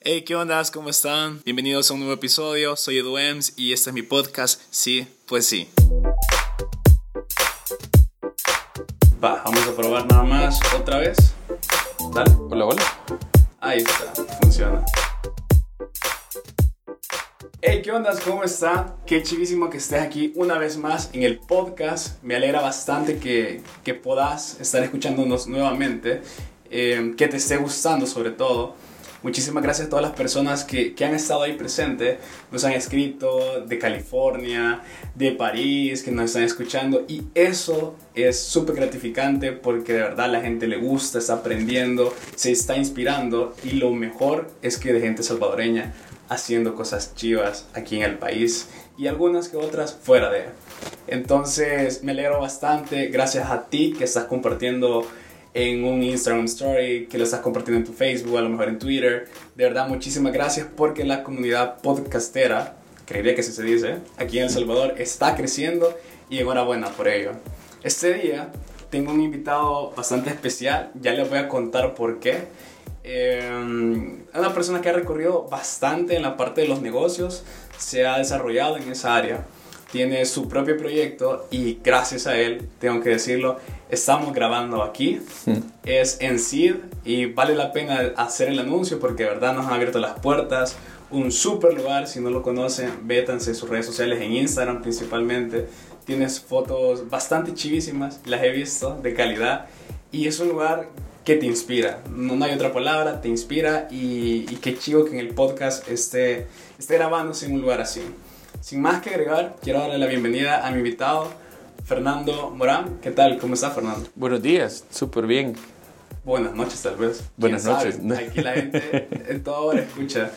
Hey, ¿qué onda? ¿Cómo están? Bienvenidos a un nuevo episodio. Soy Edu Ems y este es mi podcast. Sí, pues sí. Va, vamos a probar nada más otra vez. Dale. Hola, hola. Ahí está, funciona. Hey, ¿qué onda? ¿Cómo está? Qué chivísimo que estés aquí una vez más en el podcast. Me alegra bastante que, que puedas estar escuchándonos nuevamente, eh, que te esté gustando sobre todo. Muchísimas gracias a todas las personas que, que, han estado ahí presentes, nos han escrito de California, de París, que nos están escuchando y eso es súper gratificante porque de verdad la gente le gusta, está aprendiendo, se está inspirando y lo mejor es que de gente salvadoreña haciendo cosas chivas aquí en el país y algunas que otras fuera de. Entonces me alegro bastante, gracias a ti que estás compartiendo en un Instagram Story, que lo estás compartiendo en tu Facebook, a lo mejor en Twitter. De verdad, muchísimas gracias porque la comunidad podcastera, creería que así se dice, aquí en El Salvador está creciendo y enhorabuena por ello. Este día tengo un invitado bastante especial, ya les voy a contar por qué. Eh, una persona que ha recorrido bastante en la parte de los negocios, se ha desarrollado en esa área, tiene su propio proyecto y gracias a él, tengo que decirlo, estamos grabando aquí. Es en SID y vale la pena hacer el anuncio porque de verdad nos han abierto las puertas. Un super lugar, si no lo conocen, vétanse sus redes sociales en Instagram principalmente. Tienes fotos bastante chivísimas, las he visto, de calidad. Y es un lugar que te inspira. No, no hay otra palabra, te inspira y, y, qué chivo que en el podcast esté, esté grabándose en un lugar así. Sin más que agregar, quiero darle la bienvenida a mi invitado, Fernando Morán. ¿Qué tal? ¿Cómo está Fernando? Buenos días, súper bien. Buenas noches tal vez. Buenas noches. Aquí la gente en toda hora escucha.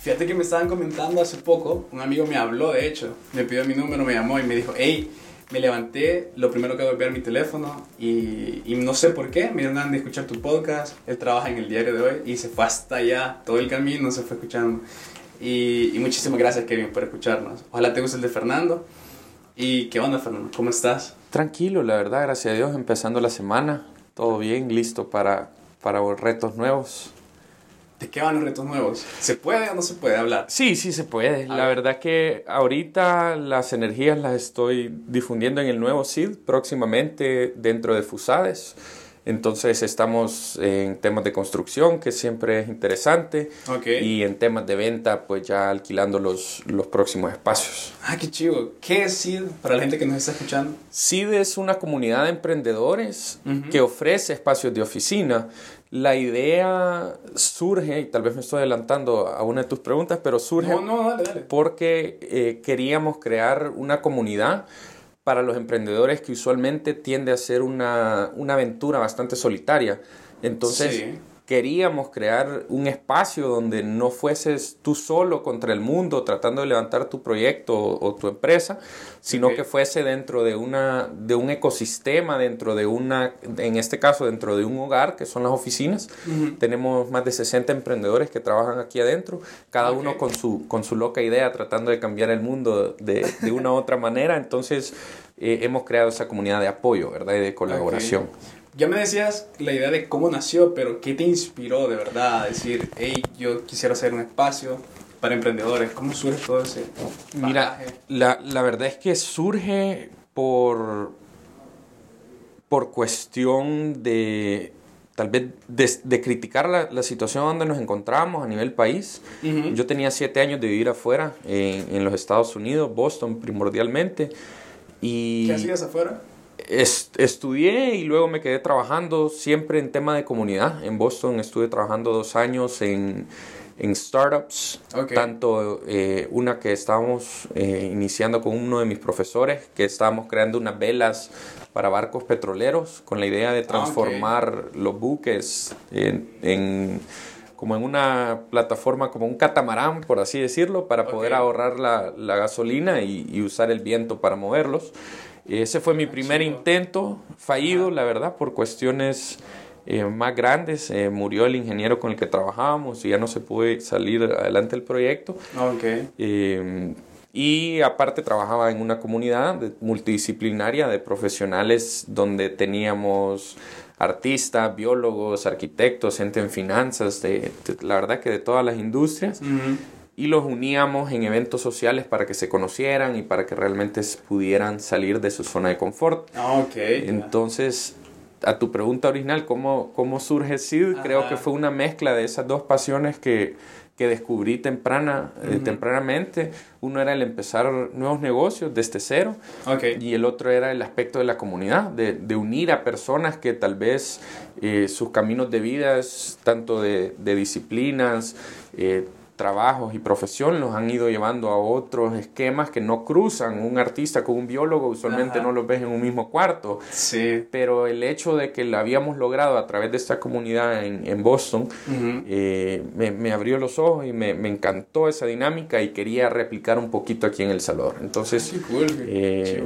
Fíjate que me estaban comentando hace poco, un amigo me habló de hecho, me pidió mi número, me llamó y me dijo, hey, me levanté, lo primero que hago es ver mi teléfono y, y no sé por qué, me dieron ganas de escuchar tu podcast, él trabaja en el diario de hoy y se fue hasta allá, todo el camino se fue escuchando. Y, y muchísimas gracias Kevin por escucharnos. Ojalá te guste el de Fernando. ¿Y qué onda Fernando? ¿Cómo estás? Tranquilo, la verdad, gracias a Dios, empezando la semana, todo bien, listo para, para retos nuevos. ¿De qué van los retos nuevos? ¿Se puede o no se puede hablar? Sí, sí se puede. A la ver. verdad que ahorita las energías las estoy difundiendo en el nuevo SID próximamente dentro de Fusades. Entonces estamos en temas de construcción, que siempre es interesante. Okay. Y en temas de venta, pues ya alquilando los, los próximos espacios. Ah, qué chivo. ¿Qué es SID para la gente que nos está escuchando? SID es una comunidad de emprendedores uh -huh. que ofrece espacios de oficina. La idea surge, y tal vez me estoy adelantando a una de tus preguntas, pero surge no, no, dale, dale. porque eh, queríamos crear una comunidad para los emprendedores que usualmente tiende a ser una, una aventura bastante solitaria. Entonces. Queríamos crear un espacio donde no fueses tú solo contra el mundo tratando de levantar tu proyecto o, o tu empresa, sino que fuese dentro de, una, de un ecosistema, dentro de una, en este caso, dentro de un hogar, que son las oficinas. Tenemos más de 60 emprendedores que trabajan aquí adentro, cada uno con su, con su loca idea, tratando de cambiar el mundo de, de una u otra manera. Entonces, eh, hemos creado esa comunidad de apoyo, ¿verdad? Y de colaboración. Ya me decías la idea de cómo nació, pero ¿qué te inspiró de verdad a decir, hey, yo quisiera hacer un espacio para emprendedores? ¿Cómo surge todo ese Mira, bagaje? la, la verdad es que surge por, por cuestión de tal vez de, de criticar la, la, situación donde nos encontramos a nivel país. Ujú. Yo tenía siete años de vivir afuera, en, en los Estados Unidos, Boston primordialmente. Y ¿Qué hacías afuera? Est- estudié y luego me quedé trabajando siempre en tema de comunidad. En Boston estuve trabajando dos años en, en startups, tanto eh, una que estábamos eh, iniciando con uno de mis profesores, que estábamos creando unas velas para barcos petroleros con la idea de transformar los buques en, en- como en una plataforma, como un catamarán, por así decirlo, para poder ahorrar la, la gasolina y, y usar el viento para moverlos. Ese fue mi primer intento, fallido, la verdad, por cuestiones eh, más grandes. Eh, murió el ingeniero con el que trabajábamos y ya no se pudo salir adelante el proyecto. Ok. Eh, y aparte trabajaba en una comunidad multidisciplinaria de profesionales donde teníamos artistas, biólogos, arquitectos, gente en finanzas, de, la verdad que de todas las industrias. Y los uníamos en eventos sociales para que se conocieran y para que realmente pudieran salir de su zona de confort. Ah. Entonces, a tu pregunta original, ¿cómo, cómo surge SID? Creo que fue una mezcla de esas dos pasiones que, que descubrí temprana, eh, tempranamente. Uno era el empezar nuevos negocios desde cero y el otro era el aspecto de la comunidad, de, de unir a personas que tal vez eh, sus caminos de vida, tanto de, de disciplinas, eh, trabajos y profesión los han ido llevando a otros esquemas que no cruzan. Un artista con un biólogo usualmente no los ves en un mismo cuarto. Sí. Pero el hecho de que lo habíamos logrado a través de esta comunidad en, en Boston eh, me, me, abrió los ojos y me, me, encantó esa dinámica y quería replicar un poquito aquí en El Salvador. Entonces, cool. eh,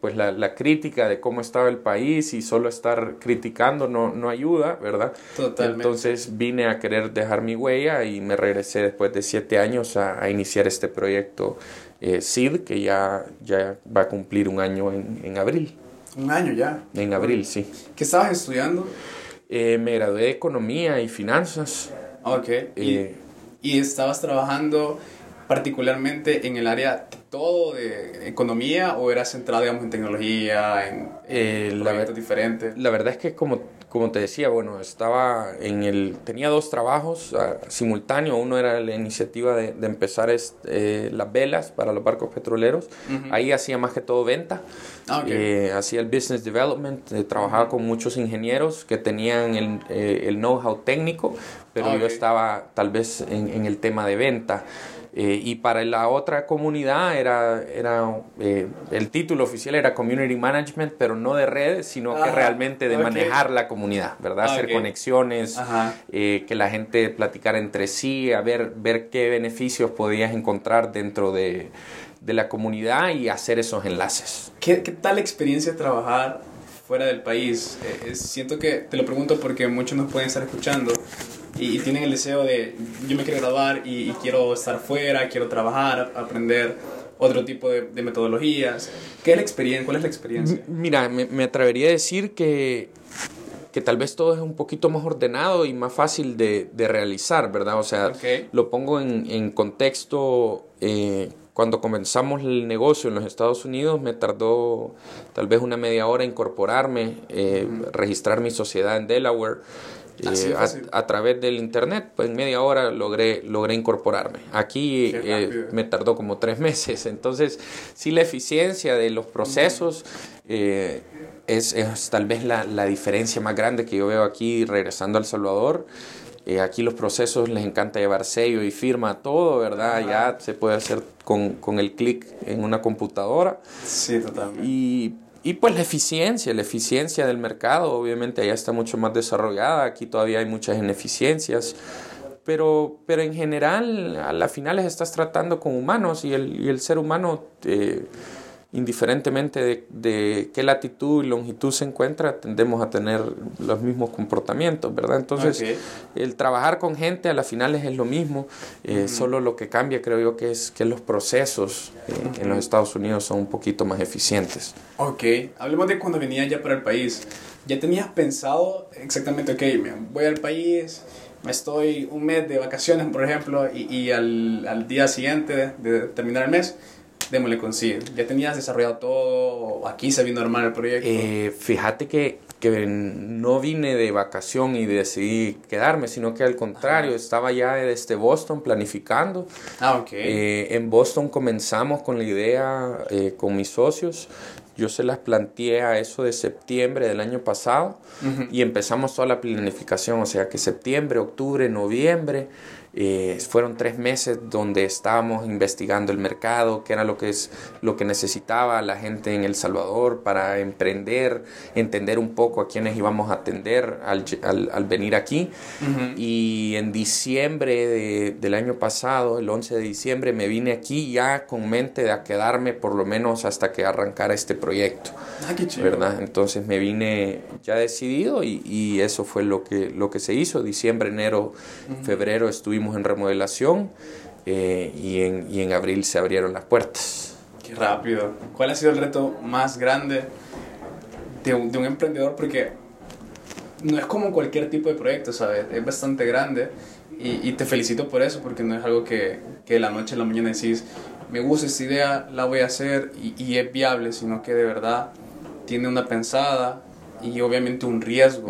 pues la, la, crítica de cómo estaba el país y solo estar criticando no, no ayuda, ¿verdad? Totalmente. Entonces vine a querer dejar mi huella y me regresé después de siete años a, a iniciar este proyecto eh, SID, que ya, ya va a cumplir un año en, en abril. Un año ya. En abril, sí. ¿Qué estabas estudiando? Eh, me gradué de Economía y Finanzas. Ok. Eh, ¿Y, ¿Y estabas trabajando particularmente en el área todo de economía o era centrado, digamos, en tecnología, en, eh, proyectos diferentes? La verdad es que como, como te decía, bueno, estaba en el, tenía dos trabajos uh, simultáneos. Uno era la iniciativa de, de empezar eh, las velas para los barcos petroleros. Uh -huh. Ahí hacía más que todo venta. Ah, okay. eh, hacía el business development, eh, trabajaba con muchos ingenieros que tenían el, el know-how técnico, pero Ah, yo estaba tal vez en, en el tema de venta. Eh, y para la otra comunidad era, era eh, el título oficial era Community Management, pero no de redes, sino que Ajá, realmente de ok. manejar la comunidad, ¿verdad? Ah, Hacer conexiones, Ajá. eh, que la gente platicara entre sí, a ver, ver qué beneficios podías encontrar dentro de, de la comunidad y hacer esos enlaces. ¿Qué, qué tal experiencia trabajar fuera del país? Eh, siento que te lo pregunto porque muchos nos pueden estar escuchando y, y tienen el deseo de yo me quiero graduar y, y, quiero estar fuera, quiero trabajar, aprender otro tipo de, de, metodologías. ¿Qué es la experiencia? ¿Cuál es la experiencia? Mira, me, me atrevería a decir que que tal vez todo es un poquito más ordenado y más fácil de, de realizar, ¿verdad? O sea, okay. lo pongo en, en contexto, eh, cuando comenzamos el negocio en los Estados Unidos me tardó tal vez una media hora incorporarme, eh, mm. registrar mi sociedad en Delaware. Eh, a, a, través del internet, pues en media hora logré, logré incorporararme. Aquí eh, me tardó como tres meses. Entonces, sí, la eficiencia de los procesos eh, es, es, tal vez la, la, diferencia más grande que yo veo aquí regresando a El Salvador. Aquí los procesos les encanta llevar sello y firma todo, ¿verdad? Ya se puede hacer con, con el clic en una computadora. Sí, totalmente. Y y pues la eficiencia, la eficiencia del mercado, obviamente allá está mucho más desarrollada, aquí todavía hay muchas ineficiencias, pero, pero en general a la final estás tratando con humanos y el, y el ser humano, eh, indiferentemente de, de, qué latitud y longitud se encuentra, tendemos a tener los mismos comportamientos, ¿verdad? Entonces, okay. el trabajar con gente a la final es lo mismo, eh, uh -huh. solo lo que cambia creo yo que es que los procesos eh, uh -huh. en los Estados Unidos son un poquito más eficientes. Ok, hablemos de cuando venía ya para el país. ¿Ya tenías pensado exactamente, ok, me voy al país, me estoy un mes de vacaciones, por ejemplo, y, y al, al, día siguiente de terminar el mes, démosle consigo. ¿Ya tenías desarrollado todo? ¿Aquí se vino a armar el proyecto? Eh, fíjate que, que no vine de vacación y decidí quedarme, sino que al contrario, Ajá. estaba ya desde Boston planificando. Ah, ok. Eh, en Boston comenzamos con la idea eh, con mis socios. Yo se las planteé a eso de septiembre del año pasado uh -huh. y empezamos toda la planificación, o sea que septiembre, octubre, noviembre, eh, fueron tres meses donde estábamos investigando el mercado, qué era lo que, es, lo que necesitaba la gente en El Salvador para emprender, entender un poco a quiénes íbamos a atender al, al, al venir aquí. Uh -huh. Y en diciembre de, del año pasado, el 11 de diciembre, me vine aquí ya con mente de a quedarme por lo menos hasta que arrancara este proyecto. Ah, qué chido. ¿verdad? Entonces me vine ya decidido y, y, eso fue lo que, lo que se hizo. Diciembre, enero, uh -huh. febrero estuvimos en remodelación eh, y, en, y en abril se abrieron las puertas. Qué rápido. ¿Cuál ha sido el reto más grande de un, de un emprendedor? Porque no es como cualquier tipo de proyecto, ¿sabes? Es bastante grande y, y te felicito por eso, porque no es algo que, que de la noche a la mañana decís, me gusta esta idea, la voy a hacer y, y es viable, sino que de verdad tiene una pensada y obviamente un riesgo.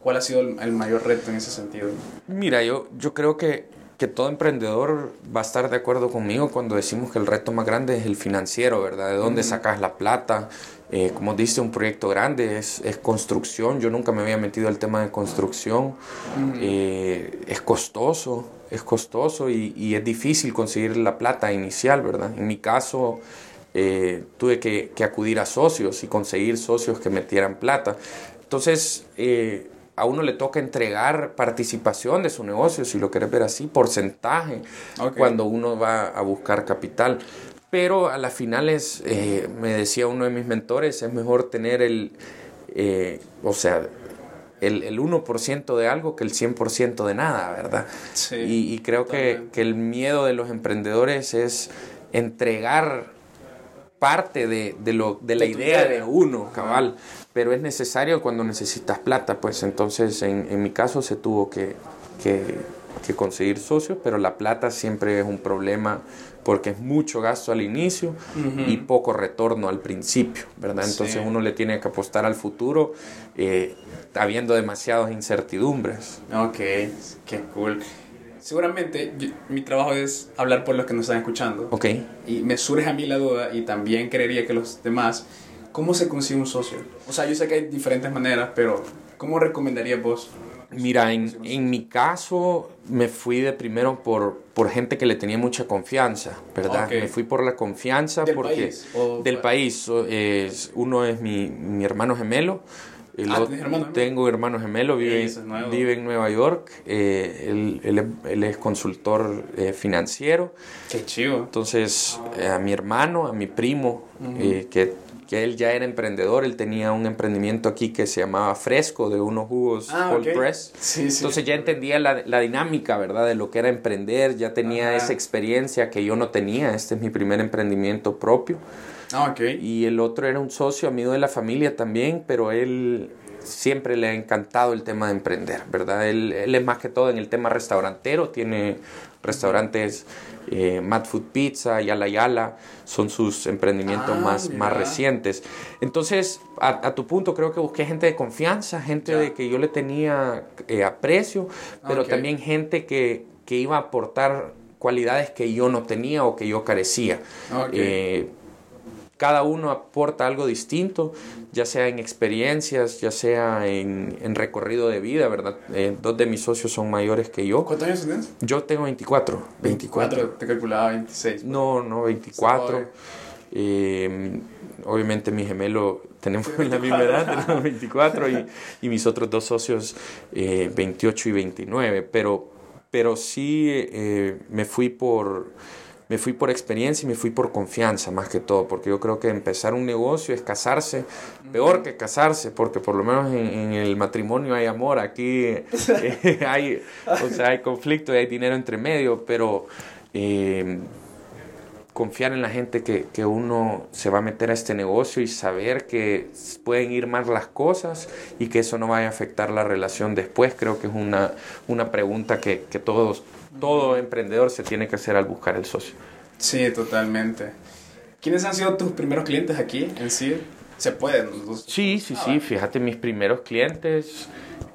¿Cuál ha sido el, el, mayor reto en ese sentido? Mira, yo, yo creo que, que todo emprendedor va a estar de acuerdo conmigo cuando decimos que el reto más grande es el financiero, ¿verdad? De dónde sacas la plata. Eh, como dice, un proyecto grande es, es, construcción. Yo nunca me había metido al tema de construcción. eh, es costoso, es costoso y, y, es difícil conseguir la plata inicial, ¿verdad? En mi caso, eh, tuve que, que, acudir a socios y conseguir socios que metieran plata. Entonces, eh, a uno le toca entregar participación de su negocio, si lo querés ver así, porcentaje, okay. cuando uno va a buscar capital. Pero a las finales, eh, me decía uno de mis mentores, es mejor tener el, o sea, el, el 1% de algo que el 100% de nada, ¿verdad? Sí, y, y, creo que, que, el miedo de los emprendedores es entregar parte de, de, lo, de la de idea de uno, cabal, pero es necesario cuando necesitas plata, pues entonces en, en mi caso se tuvo que, que, que, conseguir socios, pero la plata siempre es un problema porque es mucho gasto al inicio uh -huh. y poco retorno al principio, ¿verdad? Entonces sí. uno le tiene que apostar al futuro eh, habiendo demasiadas incertidumbres. Ok, qué cool seguramente yo, mi trabajo es hablar por los que nos están escuchando. Ok. Y me surge a mí la duda y también creería que los demás, ¿cómo se consigue un socio? O sea, yo sé que hay diferentes maneras, pero ¿cómo recomendarías vos? Mira, en, en mi caso me fui de primero por, por gente que le tenía mucha confianza, ¿verdad? Okay. Me fui por la confianza ¿Del porque país, del país. Es, uno es mi, mi hermano gemelo, el ah, otro, hermano tengo hermano gemelo, vive, es vive en Nueva York. Eh, él, él, él, es consultor eh, financiero. Qué chido. Entonces, eh, a mi hermano, a mi primo, uh -huh. que, que él ya era emprendedor, él tenía un emprendimiento aquí que se llamaba Fresco, de unos jugos ah, cold okay. press. Sí, sí. Entonces ya entendía la, la, dinámica, ¿verdad? De lo que era emprender, ya tenía Ajá. esa experiencia que yo no tenía. Este es mi primer emprendimiento propio. Ah, okay. Y el otro era un socio, amigo de la familia también, pero él siempre le ha encantado el tema de emprender, ¿verdad? Él, él es más que todo en el tema restaurantero, tiene restaurantes eh, Mad Food Pizza, Yala Yala, son sus emprendimientos ah, más, más recientes. Entonces, a, a, tu punto, creo que busqué gente de confianza, gente ya. de que yo le tenía eh, aprecio, pero okay. también gente que, que iba a aportar cualidades que yo no tenía o que yo carecía. Okay. Eh, cada uno aporta algo distinto, ya sea en experiencias, ya sea en, en recorrido de vida, ¿verdad? Eh, dos de mis socios son mayores que yo. ¿Cuántos años tienes? Yo tengo 24. 24. 24 te calculaba 26. No, no, 24. Eh, obviamente mi gemelo tenemos la misma edad, tenemos 24 y, y mis otros dos socios eh, 28 y 29, pero, pero sí eh, me fui por me fui por experiencia y me fui por confianza más que todo, porque yo creo que empezar un negocio es casarse, peor que casarse, porque por lo menos en, en el matrimonio hay amor, aquí eh, hay, o sea, hay conflicto y hay dinero entre medio, pero eh, confiar en la gente que, que, uno se va a meter a este negocio y saber que pueden ir más las cosas y que eso no vaya a afectar la relación después, creo que es una, una pregunta que, que todos todo emprendedor se tiene que hacer al buscar el socio. Sí, totalmente. ¿Quiénes han sido tus primeros clientes aquí en sí? ¿Se pueden? Sí, sí, sí. Fíjate, mis primeros clientes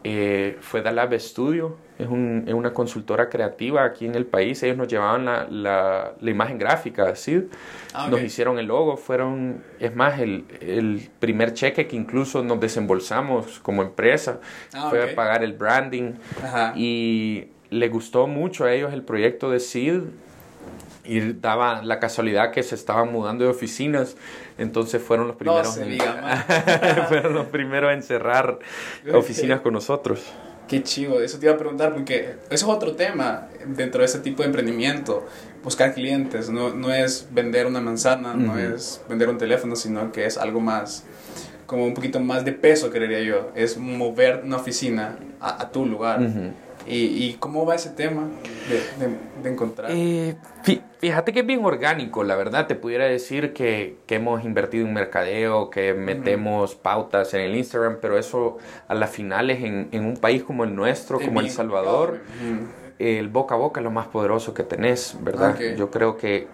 eh, fue Dalab Studio. Es, un, es, una consultora creativa aquí en el país. Ellos nos llevaban la, la, la imagen gráfica, ¿sí? Ah, okay. Nos hicieron el logo. Fueron, es más, el, el, primer cheque que incluso nos desembolsamos como empresa ah, fue okay. a pagar el branding. Ajá. Y le gustó mucho a ellos el proyecto de SEED y daba la casualidad que se estaban mudando de oficinas, entonces fueron los primeros, no en, fueron los primeros en cerrar oficinas con nosotros. Qué chivo, eso te iba a preguntar porque eso es otro tema dentro de ese tipo de emprendimiento, buscar clientes, no, no es vender una manzana, no es vender un teléfono, sino que es algo más, como un poquito más de peso, creería yo, es mover una oficina a, a tu lugar. ¿Y, cómo va ese tema de, de, encontrar? Eh, fíjate que es bien orgánico, la verdad. Te pudiera decir que, que hemos invertido en mercadeo, que metemos pautas en el Instagram, pero eso a las finales en, en un país como el nuestro, como El Salvador, el boca a boca es lo más poderoso que tenés, ¿verdad? Yo creo que,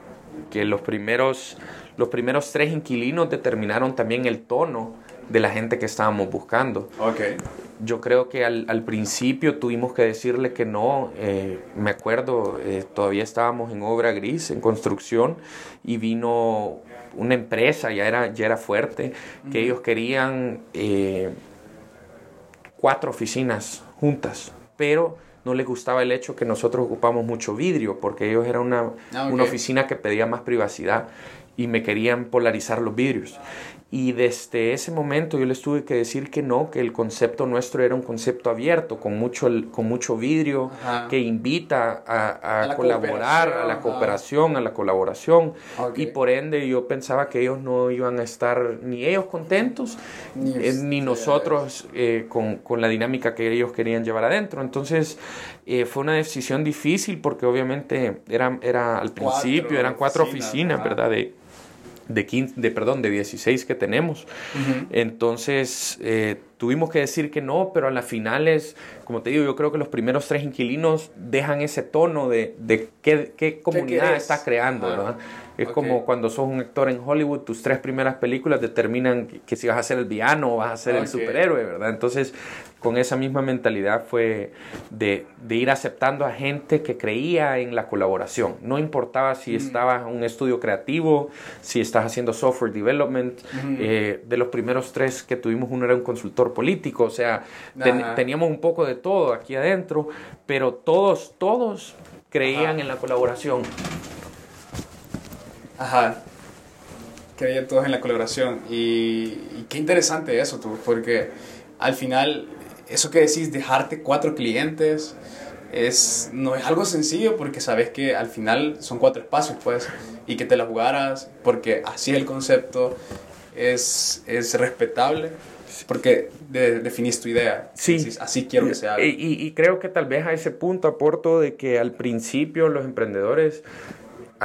que los primeros los primeros tres inquilinos determinaron también el tono de la gente que estábamos buscando. Okay. Yo creo que al, al principio tuvimos que decirle que no. Eh, me acuerdo, eh, todavía estábamos en obra gris, en construcción, y vino una empresa, ya era, ya era fuerte, que ellos querían eh, cuatro oficinas juntas, pero no les gustaba el hecho que nosotros ocupamos mucho vidrio, porque ellos eran una, ah, una oficina que pedía más privacidad y me querían polarizar los vidrios. Y desde ese momento yo les tuve que decir que no, que el concepto nuestro era un concepto abierto, con mucho, con mucho vidrio, que invita a, colaborar, a la cooperación, a la colaboración. Y por ende yo pensaba que ellos no iban a estar ni ellos contentos, ni, eh, nosotros eh, con, con, la dinámica que ellos querían llevar adentro. Entonces eh, fue una decisión difícil porque obviamente era, era al principio, eran cuatro oficinas, ¿verdad? De, de, 15, de, perdón, de 16 que tenemos. Entonces, eh, tuvimos que decir que no, pero a las finales, como te digo, yo creo que los primeros tres inquilinos dejan ese tono de, de qué, qué comunidad estás creando, ¿verdad? Es como cuando sos un actor en Hollywood, tus tres primeras películas determinan que si vas a ser el villano o vas a ser el superhéroe, ¿verdad? Entonces, con esa misma mentalidad fue de, de, ir aceptando a gente que creía en la colaboración. No importaba si estabas en un estudio creativo, si estás haciendo software development. Eh, de los primeros tres que tuvimos, uno era un consultor político, o sea, teníamos un poco de todo aquí adentro, pero todos, todos creían en la colaboración. Ajá. Creían todos en la colaboración. Y, qué interesante eso, tú, porque al final, eso que decís, dejarte cuatro clientes, es, no es algo sencillo porque sabes que al final son cuatro espacios, pues, y que te la jugaras, porque así es el concepto, es, es respetable, porque definís tu idea. Sí. así quiero que se haga. Y, y, creo que tal vez a ese punto aporto de que al principio los emprendedores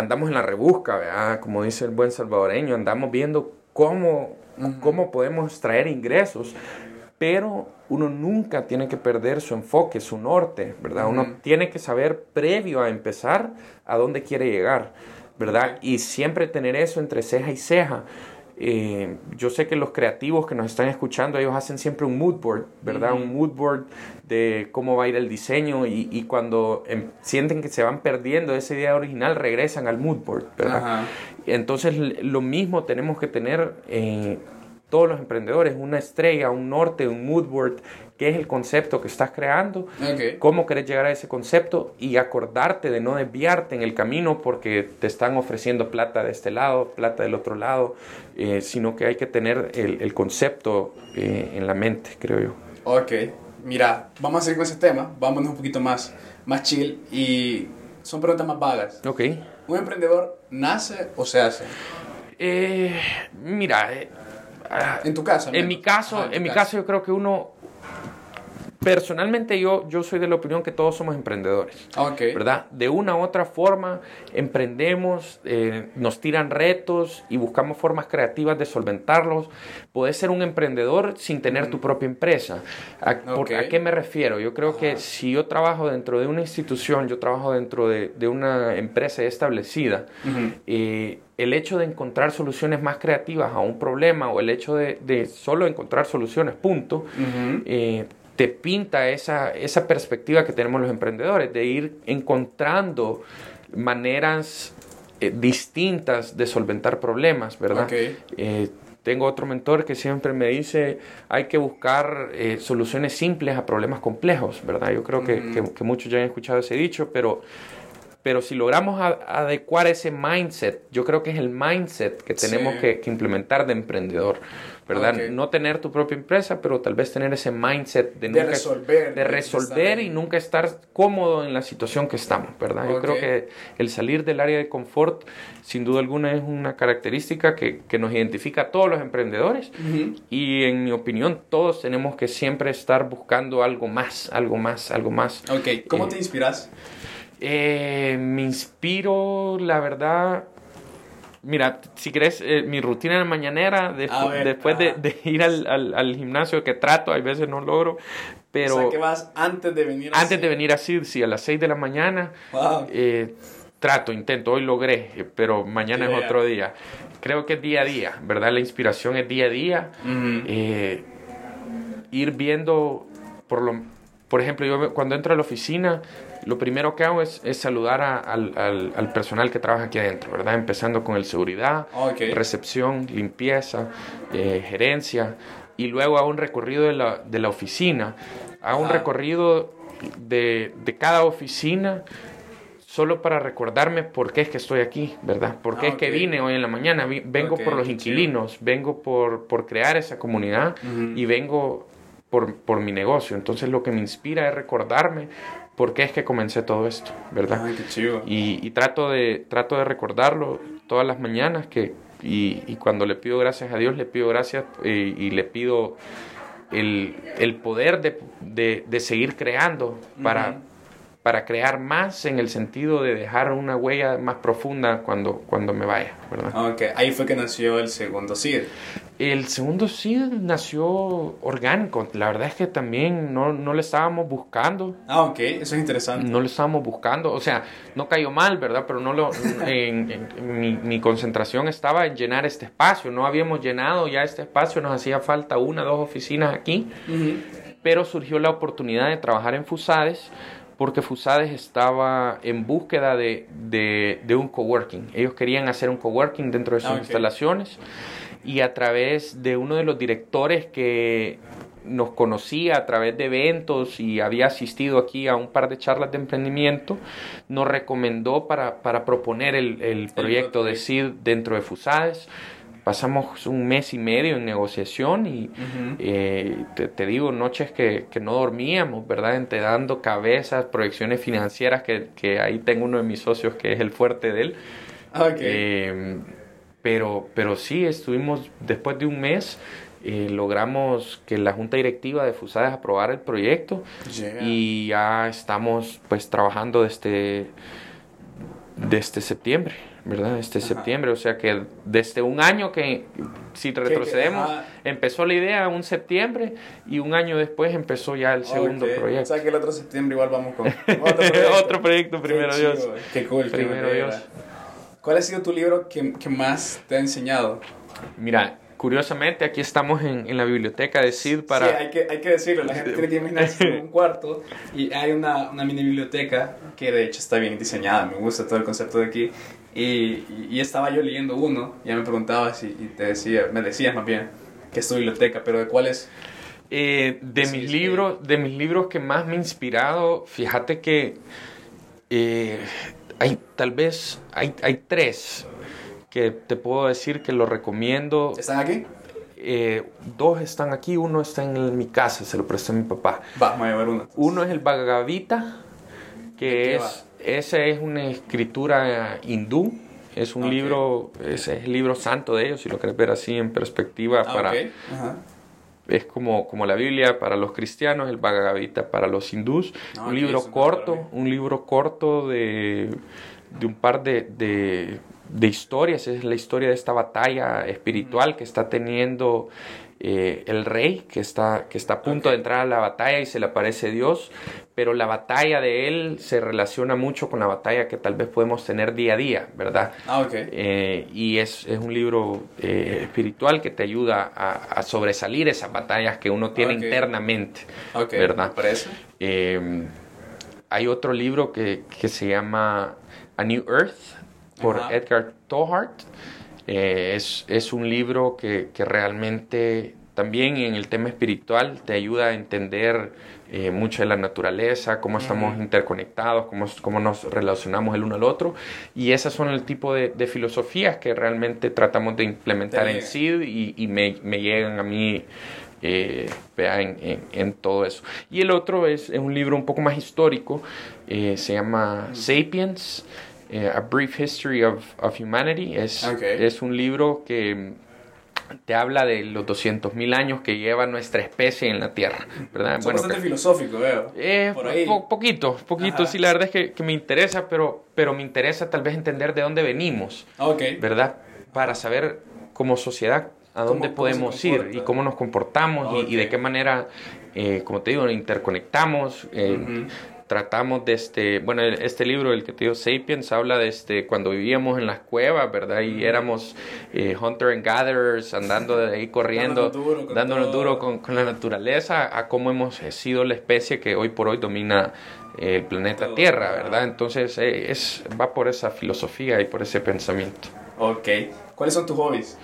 andamos en la rebusca, ¿verdad? Como dice el buen salvadoreño, andamos viendo cómo, cómo podemos traer ingresos, pero uno nunca tiene que perder su enfoque, su norte, ¿verdad? Uno tiene que saber previo a empezar a dónde quiere llegar, ¿verdad? Y siempre tener eso entre ceja y ceja. Eh, yo sé que los creativos que nos están escuchando, ellos hacen siempre un mood board, ¿verdad? Un mood board de cómo va a ir el diseño y, cuando em, sienten que se van perdiendo esa idea original, regresan al mood board, ¿verdad? Entonces lo mismo tenemos que tener eh, todos los emprendedores, una estrella, un norte, un mood board qué es el concepto que estás creando, cómo querés llegar a ese concepto y acordarte de no desviarte en el camino porque te están ofreciendo plata de este lado, plata del otro lado, eh, sino que hay que tener el, concepto eh, en la mente, creo yo. Ok, mira, vamos a seguir con ese tema, vámonos un poquito más, más chill y son preguntas más vagas. Ok. ¿Un emprendedor nace o se hace? Eh, mira, en tu caso. En mi caso, en, mi caso yo creo que uno Personalmente yo, yo soy de la opinión que todos somos emprendedores. Okay. ¿Verdad? De una u otra forma emprendemos, eh, nos tiran retos y buscamos formas creativas de solventarlos. Puedes ser un emprendedor sin tener tu propia empresa. ¿A, qué me refiero? Yo creo que si yo trabajo dentro de una institución, yo trabajo dentro de, de una empresa establecida, eh, el hecho de encontrar soluciones más creativas a un problema o el hecho de, de solo encontrar soluciones, punto, te pinta esa, esa perspectiva que tenemos los emprendedores, de ir encontrando maneras eh, distintas de solventar problemas, ¿verdad? Eh, tengo otro mentor que siempre me dice, hay que buscar eh, soluciones simples a problemas complejos, ¿verdad? Yo creo que, que, muchos ya han escuchado ese dicho, pero pero si logramos adecuar ese mindset, yo creo que es el mindset que tenemos que, implementar de emprendedor, ¿verdad? No tener tu propia empresa, pero tal vez tener ese mindset de, resolver, de resolver y nunca estar cómodo en la situación que estamos, ¿verdad? Yo creo que el salir del área de confort, sin duda alguna, es una característica que, nos identifica a todos los emprendedores y en mi opinión todos tenemos que siempre estar buscando algo más, algo más, algo más. Ok, ¿cómo te inspiras? Eh, me inspiro, la verdad. Mira, si querés, eh, mi rutina de mañanera, después de, ir al, gimnasio que trato, hay veces no logro, pero... O sea, que vas antes de venir Antes de venir así, sí, a las 6 de la mañana. Eh, trato, intento, hoy logré, pero mañana es otro día. Creo que es día a día, ¿verdad? La inspiración es día a día. ir viendo, por, lo, por ejemplo, yo cuando entro a la oficina, lo primero que hago es, saludar al, personal que trabaja aquí adentro, ¿verdad? Empezando con el seguridad, recepción, limpieza, eh, gerencia, y luego hago un recorrido de la, oficina, hago un recorrido de, cada oficina solo para recordarme por qué es que estoy aquí, ¿verdad? Por qué es que vine hoy en la mañana. Vengo por los inquilinos, vengo por, por crear esa comunidad y vengo por, por, mi negocio. Entonces lo que me inspira es recordarme por qué es que comencé todo esto, ¿verdad? Ay, qué chido. Y, trato, de, trato de recordarlo todas las mañanas que, y, cuando le pido gracias a Dios, le pido gracias eh, y, le pido el, el poder de, de, de, seguir creando para, para crear más en el sentido de dejar una huella más profunda cuando, cuando me vaya, ¿verdad? Ah, ok, ahí fue que nació el segundo SID. El segundo SID nació orgánico, la verdad es que también no, no le estábamos buscando. Ah, ok, eso es interesante. No le estábamos buscando, o sea, no cayó mal, ¿verdad? Pero no lo, en, mi, mi, concentración estaba en llenar este espacio, no habíamos llenado ya este espacio, nos hacía falta una, dos oficinas aquí, pero surgió la oportunidad de trabajar en Fusades porque Fusades estaba en búsqueda de, de, un coworking. Ellos querían hacer un coworking dentro de sus ah, instalaciones y a través de uno de los directores que nos conocía a través de eventos y había asistido aquí a un par de charlas de emprendimiento, nos recomendó para, para proponer el, el proyecto de CID dentro de Fusades pasamos un mes y medio en negociación y eh, te, digo, noches que, que, no dormíamos, ¿verdad? Entre dando cabezas, proyecciones financieras, que, que, ahí tengo uno de mis socios que es el fuerte de él. Okay. Eh, pero, pero sí, estuvimos, después de un mes, eh, logramos que la junta directiva de Fusades aprobara el proyecto y ya estamos pues trabajando desde, desde septiembre. ¿Verdad? Este septiembre, o sea que desde un año que, si retrocedemos, empezó la idea un septiembre y un año después empezó ya el segundo proyecto. O sea que el otro septiembre igual vamos con otro proyecto. primero Dios. Qué cool, primero Dios. ¿Cuál ha sido tu libro que, que más te ha enseñado? Mira, curiosamente aquí estamos en, en, la biblioteca de Sid para... Sí, hay que, hay que decirlo, la gente tiene que imaginarse un cuarto y hay una, una, mini biblioteca que de hecho está bien diseñada, me gusta todo el concepto de aquí y, y estaba yo leyendo uno, ya me preguntabas y, y, te decía, me decías más bien que es tu biblioteca, pero ¿de cuáles? Eh, de, mis libros, de mis libros que más me ha inspirado, fíjate que eh, hay tal vez, hay, hay tres que te puedo decir que lo recomiendo. ¿Están aquí? Eh, dos están aquí, uno está en mi casa, se lo presté a mi papá. Va, voy a ver uno. Uno es el Bhagavad que es, esa es una escritura hindú, es un libro, es el libro santo de ellos, si lo quieres ver así en perspectiva ah, para... Es como, como la Biblia para los cristianos, el Bhagavad Gita para los hindús. Un libro corto, un libro corto de, de un par de, de de historias, es la historia de esta batalla espiritual que está teniendo eh, el rey, que está, que está a punto de entrar a la batalla y se le aparece Dios, pero la batalla de él se relaciona mucho con la batalla que tal vez podemos tener día a día, ¿verdad? Ah, eh, y es, es, un libro eh, espiritual que te ayuda a, sobresalir esas batallas que uno tiene internamente, ¿verdad? hay otro libro que, que se llama A New Earth, por Edgar Tohart. Eh, es, es, un libro que, que, realmente también en el tema espiritual te ayuda a entender eh, mucho de la naturaleza, cómo estamos interconectados, cómo, cómo, nos relacionamos el uno al otro. Y esas son el tipo de, de filosofías que realmente tratamos de implementar en SID y, y me, me, llegan a mí. Eh, en, en, en, todo eso. Y el otro es, es un libro un poco más histórico, eh, se llama Sapiens, eh, A Brief History of, of Humanity. Es, okay. es un libro que te habla de los 200.000 años que lleva nuestra especie en la Tierra, ¿verdad? Es bueno, bastante que, filosófico, veo. Eh, Por ahí. Po poquito, poquito, Ajá. sí, la verdad es que, que, me interesa, pero, pero me interesa tal vez entender de dónde venimos, okay. ¿verdad? Para saber como sociedad a dónde ¿Cómo, podemos ir y cómo nos comportamos okay. y, y, de qué manera, eh, como te digo, interconectamos. Eh, uh -huh tratamos de este, bueno, este libro, el que te digo, Sapiens, habla de este, cuando vivíamos en las cuevas, ¿verdad? Y éramos eh, hunter and gatherers, andando de ahí corriendo, dándonos duro, con, dándonos duro con, con, la naturaleza, a cómo hemos sido la especie que hoy por hoy domina el planeta todo. Tierra, ¿verdad? Entonces, eh, es, va por esa filosofía y por ese pensamiento. Ok. ¿Cuáles son tus hobbies?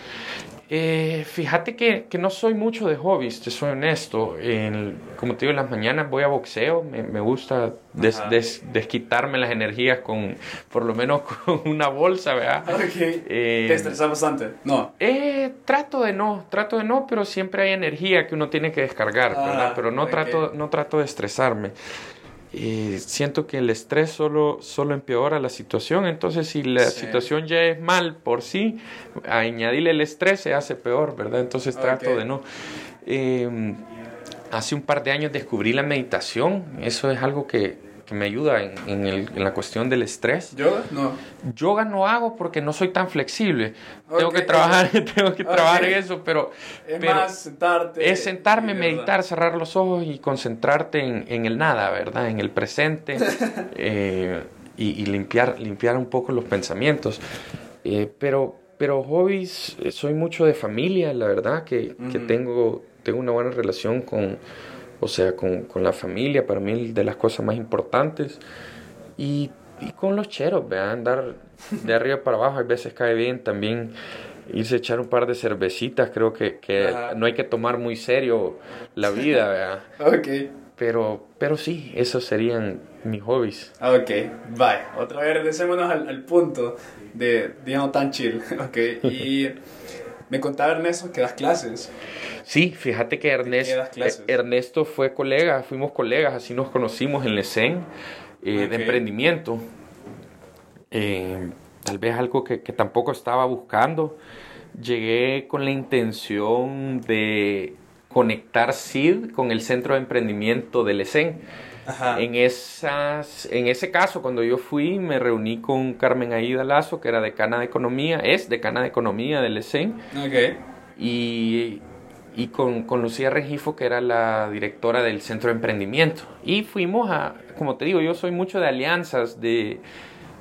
Eh, fíjate que, que, no soy mucho de hobbies, te soy honesto. En, como te digo, en las mañanas voy a boxeo, me, me gusta des, des, desquitarme las energías con, por lo menos con una bolsa, ¿verdad? Okay. Eh, ¿Te estresas bastante? No. Eh, trato de no, trato de no, pero siempre hay energía que uno tiene que descargar, ah, ¿verdad? Pero no, okay. trato, no trato de estresarme. Eh, siento que el estrés solo, solo empeora la situación, entonces si la sí. situación ya es mal por sí, añadirle el estrés se hace peor, ¿verdad? Entonces trato de no. Eh, hace un par de años descubrí la meditación, eso es algo que, que me ayuda en, en, el, en, la cuestión del estrés. ¿Yoga? No. Yoga no hago porque no soy tan flexible. Okay. Tengo que trabajar, tengo que okay. trabajar en eso, pero... Es pero más sentarte. Es sentarme, meditar, cerrar los ojos y concentrarte en, en el nada, ¿verdad? En el presente eh, y, y, limpiar, limpiar un poco los pensamientos. Eh, pero, pero hobbies, eh, soy mucho de familia, la verdad, que, uh -huh. que tengo, tengo una buena relación con o sea, con, con, la familia, para mí de las cosas más importantes. Y, y con los cheros, ¿verdad? andar de arriba para abajo, hay veces cae bien también irse a echar un par de cervecitas, creo que, que no hay que tomar muy serio la vida, ¿verdad? ok. Pero, pero sí, esos serían mis hobbies. Ok, bye. Otra vez regresémonos al, al punto de, digamos, tan chill. Ok, y me contaba Ernesto que das clases. Sí, fíjate que Ernest, Ernesto fue colega, fuimos colegas, así nos conocimos en Lecen eh, okay. de emprendimiento. Eh, tal vez algo que, que, tampoco estaba buscando. Llegué con la intención de conectar SID con el centro de emprendimiento de En, esas, en ese caso, cuando yo fui, me reuní con Carmen Aida Lazo, que era decana de Economía, es decana de Economía del ESEN. Okay. Y y con, con, Lucía Regifo, que era la directora del Centro de Emprendimiento. Y fuimos a, como te digo, yo soy mucho de alianzas, de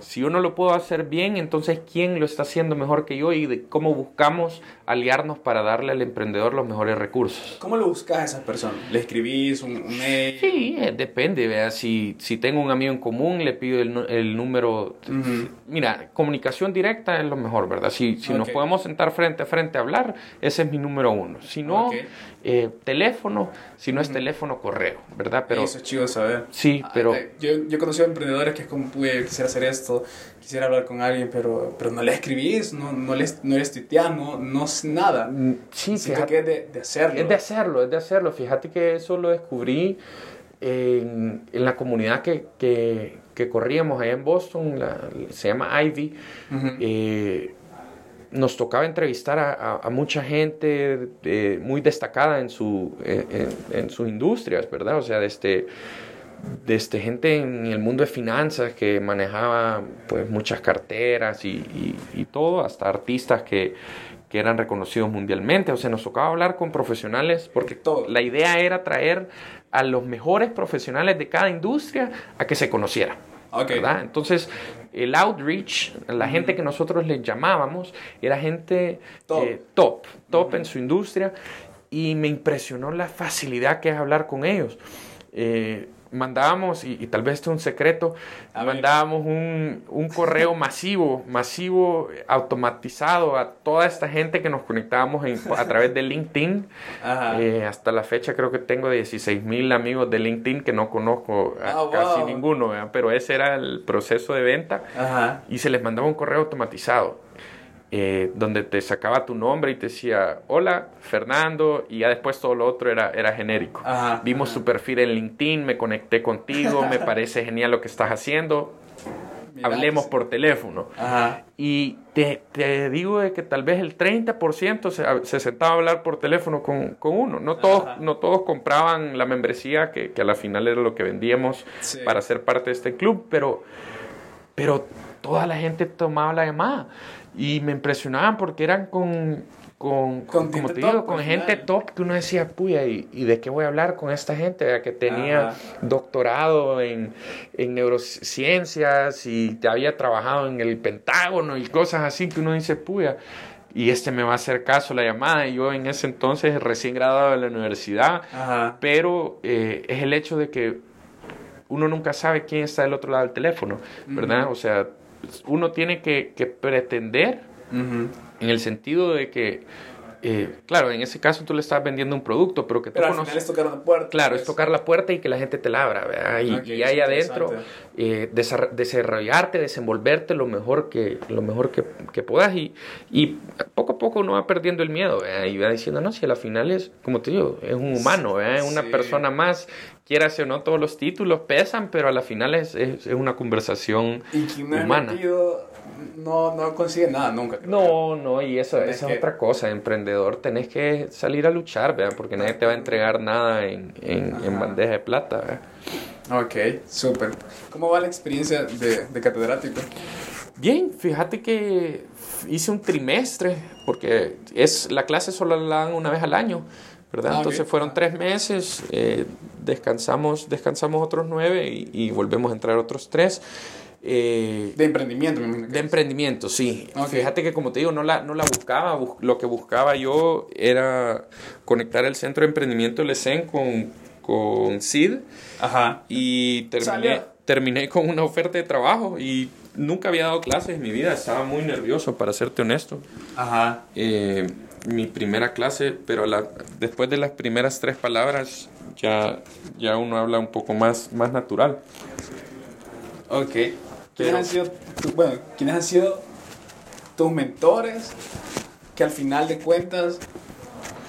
si yo no lo puedo hacer bien, entonces ¿quién lo está haciendo mejor que yo? Y de cómo buscamos aliarnos para darle al emprendedor los mejores recursos. ¿Cómo lo buscas a esas personas? ¿Le escribís un, un mail? Sí, eh, depende, vea, si, si tengo un amigo en común, le pido el, el número. Uh -huh. Mira, comunicación directa es lo mejor, ¿verdad? Si, si okay. nos podemos sentar frente a frente a hablar, ese es mi número uno. Si no, okay. Eh, teléfono, si no es teléfono, correo, ¿verdad? Pero, Eso es chido saber. Sí, pero... Ah, yo, yo he conocido emprendedores que es como, pude, quisiera hacer esto, quisiera hablar con alguien, pero, pero no le escribís, no, no, les, no les tuiteás, no, no nada. Sí, fíjate, que es de, de, hacerlo. Es de hacerlo, es de hacerlo. Fíjate que eso lo descubrí en, en la comunidad que, que, que, corríamos allá en Boston, la, se llama Ivy. Uh -huh. eh, nos tocaba entrevistar a, a, a mucha gente eh, muy destacada en, su, en, en, sus industrias, ¿verdad? O sea, desde, desde gente en el mundo de finanzas que manejaba pues, muchas carteras y, y, y todo, hasta artistas que, que eran reconocidos mundialmente. O sea, nos tocaba hablar con profesionales porque todo. la idea era traer a los mejores profesionales de cada industria a que se conociera. Okay. ¿verdad? Entonces, el outreach, la gente que nosotros les llamábamos, era gente top, eh, top, top en su industria y me impresionó la facilidad que es hablar con ellos. Eh, mandábamos, y, tal vez esto es un secreto, mandábamos un, un, correo masivo, masivo, automatizado a toda esta gente que nos conectábamos a través de LinkedIn. Eh, hasta la fecha creo que tengo 16 mil amigos de LinkedIn que no conozco ah, casi ninguno, pero ese era el proceso de venta. Y se les mandaba un correo automatizado. Eh, donde te sacaba tu nombre y te decía, hola, Fernando, y ya después todo lo otro era, era genérico. Vimos tu perfil en LinkedIn, me conecté contigo, me parece genial lo que estás haciendo, hablemos por teléfono. Y te, te, digo de que tal vez el 30% se, se, sentaba a hablar por teléfono con, con uno. No todos, no todos compraban la membresía, que, que, a la final era lo que vendíamos para ser parte de este club, pero, pero toda la gente tomaba la llamada. Y me impresionaban porque eran con, con, como te digo, con gente top que uno decía, puya, ¿y, ¿y, de qué voy a hablar con esta gente? Que tenía doctorado en, en, neurociencias y había trabajado en el Pentágono y cosas así que uno dice, puya, y este me va a hacer caso la llamada. Y yo en ese entonces recién graduado de la universidad, pero eh, es el hecho de que uno nunca sabe quién está del otro lado del teléfono, ¿verdad? O sea, uno tiene que, pretender en el sentido de que eh, claro, en ese caso tú le estás vendiendo un producto, pero que tú pero al final es tocar la puerta. Claro, es pues. tocar la puerta y que la gente te la abra, Y, ahí adentro eh, desarrollarte, desenvolverte lo mejor que, lo mejor que, que puedas y, y, poco a poco uno va perdiendo el miedo, Y va diciendo, no, si a la final es, como te digo, es un humano, Es una persona más quiera o no, todos los títulos pesan, pero a la final es, es, una conversación y humana no, no consigue nada nunca. No, no, y eso, esa es otra cosa. Emprendedor, tenés que salir a luchar, ¿verdad? Porque nadie te va a entregar nada en, en, bandeja de plata, ¿verdad? Ok, súper. ¿Cómo va la experiencia de, de catedrático? Bien, fíjate que hice un trimestre, porque es la clase solo la dan una vez al año, ¿verdad? Ah, Entonces fueron tres meses, eh, descansamos, descansamos otros nueve y, y volvemos a entrar otros tres. Eh, de emprendimiento, De emprendimiento, sí. Fíjate que como te digo, no la, no la buscaba, lo que buscaba yo era conectar el centro de emprendimiento LECEN con, con CID. Ajá. Y terminé, terminé con una oferta de trabajo y nunca había dado clases en mi vida, estaba muy nervioso, para serte honesto. Ajá. Eh, mi primera clase, pero la, después de las primeras tres palabras ya, ya uno habla un poco más, más natural. Ok. ¿Quiénes, han sido, bueno, ¿Quiénes han sido tus mentores que al final de cuentas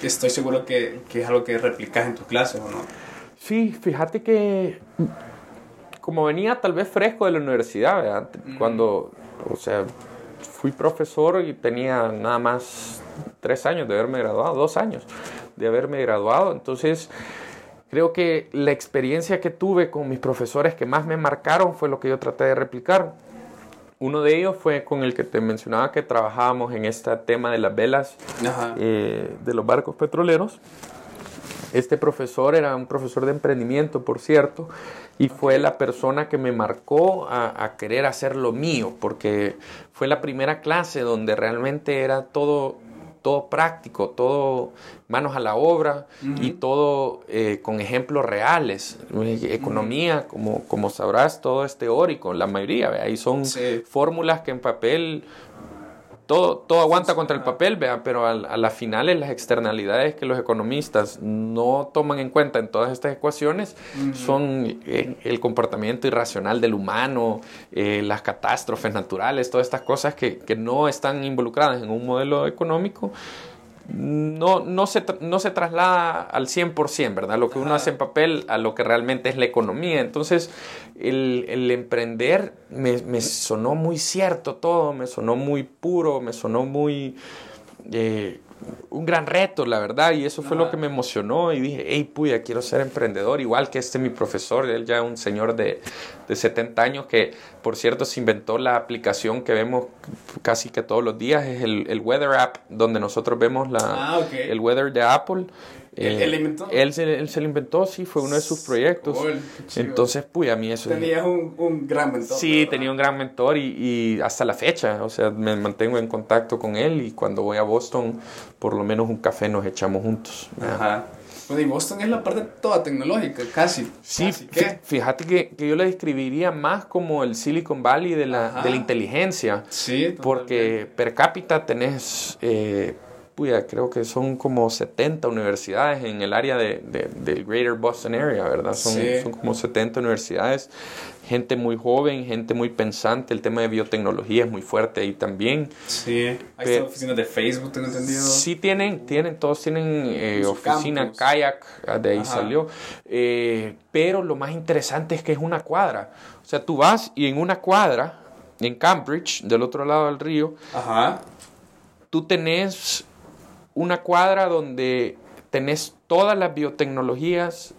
estoy seguro que, que es algo que replicas en tus clases o no? Sí, fíjate que como venía tal vez fresco de la universidad, cuando, o sea, fui profesor y tenía nada más tres años de haberme graduado, dos años de haberme graduado, entonces Creo que la experiencia que tuve con mis profesores que más me marcaron fue lo que yo traté de replicar. Uno de ellos fue con el que te mencionaba que trabajábamos en este tema de las velas eh, de los barcos petroleros. Este profesor era un profesor de emprendimiento, por cierto, y fue la persona que me marcó a, a, querer hacer lo mío, porque fue la primera clase donde realmente era todo todo práctico, todo manos a la obra y todo eh, con ejemplos reales. Economía, como, como sabrás, todo es teórico, la mayoría, ahí son fórmulas que en papel todo, todo aguanta contra el papel, vea, pero a, a las finales las externalidades que los economistas no toman en cuenta en todas estas ecuaciones son eh, el comportamiento irracional del humano, eh, las catástrofes naturales, todas estas cosas que, que no están involucradas en un modelo económico no, no, se, no se traslada al 100%, ¿verdad? Lo que uno hace en papel a lo que realmente es la economía. Entonces, el, el emprender me, me, sonó muy cierto todo, me sonó muy puro, me sonó muy... Eh, un gran reto, la verdad, y eso fue lo que me emocionó y dije, hey, puya, quiero ser emprendedor, igual que este mi profesor, él ya es un señor de, de 70 años que, por cierto, se inventó la aplicación que vemos casi que todos los días, es el, el Weather App, donde nosotros vemos la, ah, el Weather de Apple ¿Él, ¿Él, inventó? Él se, él se, lo inventó, sí, fue uno de sus proyectos. Entonces, pues a mí eso... Tenías un, un, gran mentor. Sí, tenía un gran mentor y, y, hasta la fecha, o sea, me mantengo en contacto con él y cuando voy a Boston, por lo menos un café nos echamos juntos. Ajá. Bueno, y Boston es la parte toda tecnológica, casi. Sí, fíjate que, que, yo la describiría más como el Silicon Valley de la, de la inteligencia. Sí, Porque per cápita tenés... Eh, creo que son como 70 universidades en el área de, del Greater Boston Area, ¿verdad? Son, son como 70 universidades, gente muy joven, gente muy pensante, el tema de biotecnología es muy fuerte ahí también. Sí, hay oficinas de Facebook, tengo entendido. Sí, tienen, tienen todos tienen eh, oficina Kayak, ah, de ahí salió, eh, pero lo más interesante es que es una cuadra, o sea, tú vas y en una cuadra, en Cambridge, del otro lado del río, Ajá. tú tenés una cuadra donde tenés todas las biotecnologías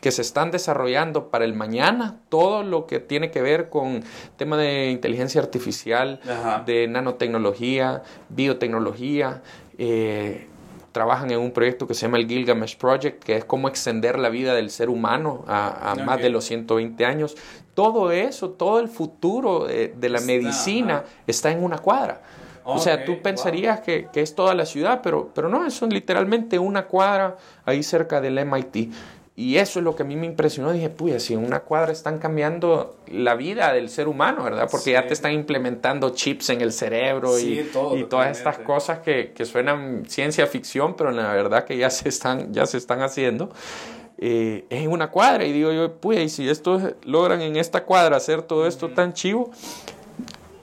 que se están desarrollando para el mañana, todo lo que tiene que ver con tema de inteligencia artificial, de nanotecnología, biotecnología. Eh, trabajan en un proyecto que se llama el Gilgamesh Project, que es cómo extender la vida del ser humano a, más de los 120 años. Todo eso, todo el futuro de, la medicina está en una cuadra o sea, tú pensarías que, que, es toda la ciudad, pero, pero no, es literalmente una cuadra ahí cerca del MIT. Y eso es lo que a mí me impresionó. Dije, puya, si en una cuadra están cambiando la vida del ser humano, ¿verdad? Porque ya te están implementando chips en el cerebro y, y, todas estas cosas que, que, suenan ciencia ficción, pero la verdad que ya se están, ya se están haciendo. Eh, es en una cuadra y digo yo, puya, y si estos logran en esta cuadra hacer todo esto tan chivo,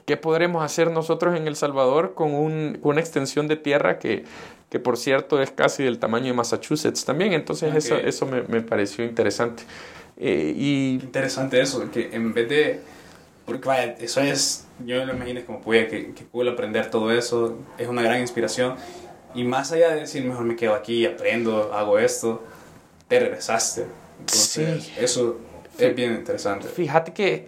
¿Qué podremos hacer nosotros en El Salvador con, una extensión de tierra que, que, por cierto, es casi del tamaño de Massachusetts también? Entonces, eso, eso me, me, pareció interesante. Eh, y... Interesante eso, que en vez de... Porque vaya, eso es, yo me imagino como puede que, que pude aprender todo eso, es una gran inspiración. Y más allá de decir, mejor me quedo aquí, aprendo, hago esto, te regresaste. Entonces, sí. eso es bien interesante. Fíjate que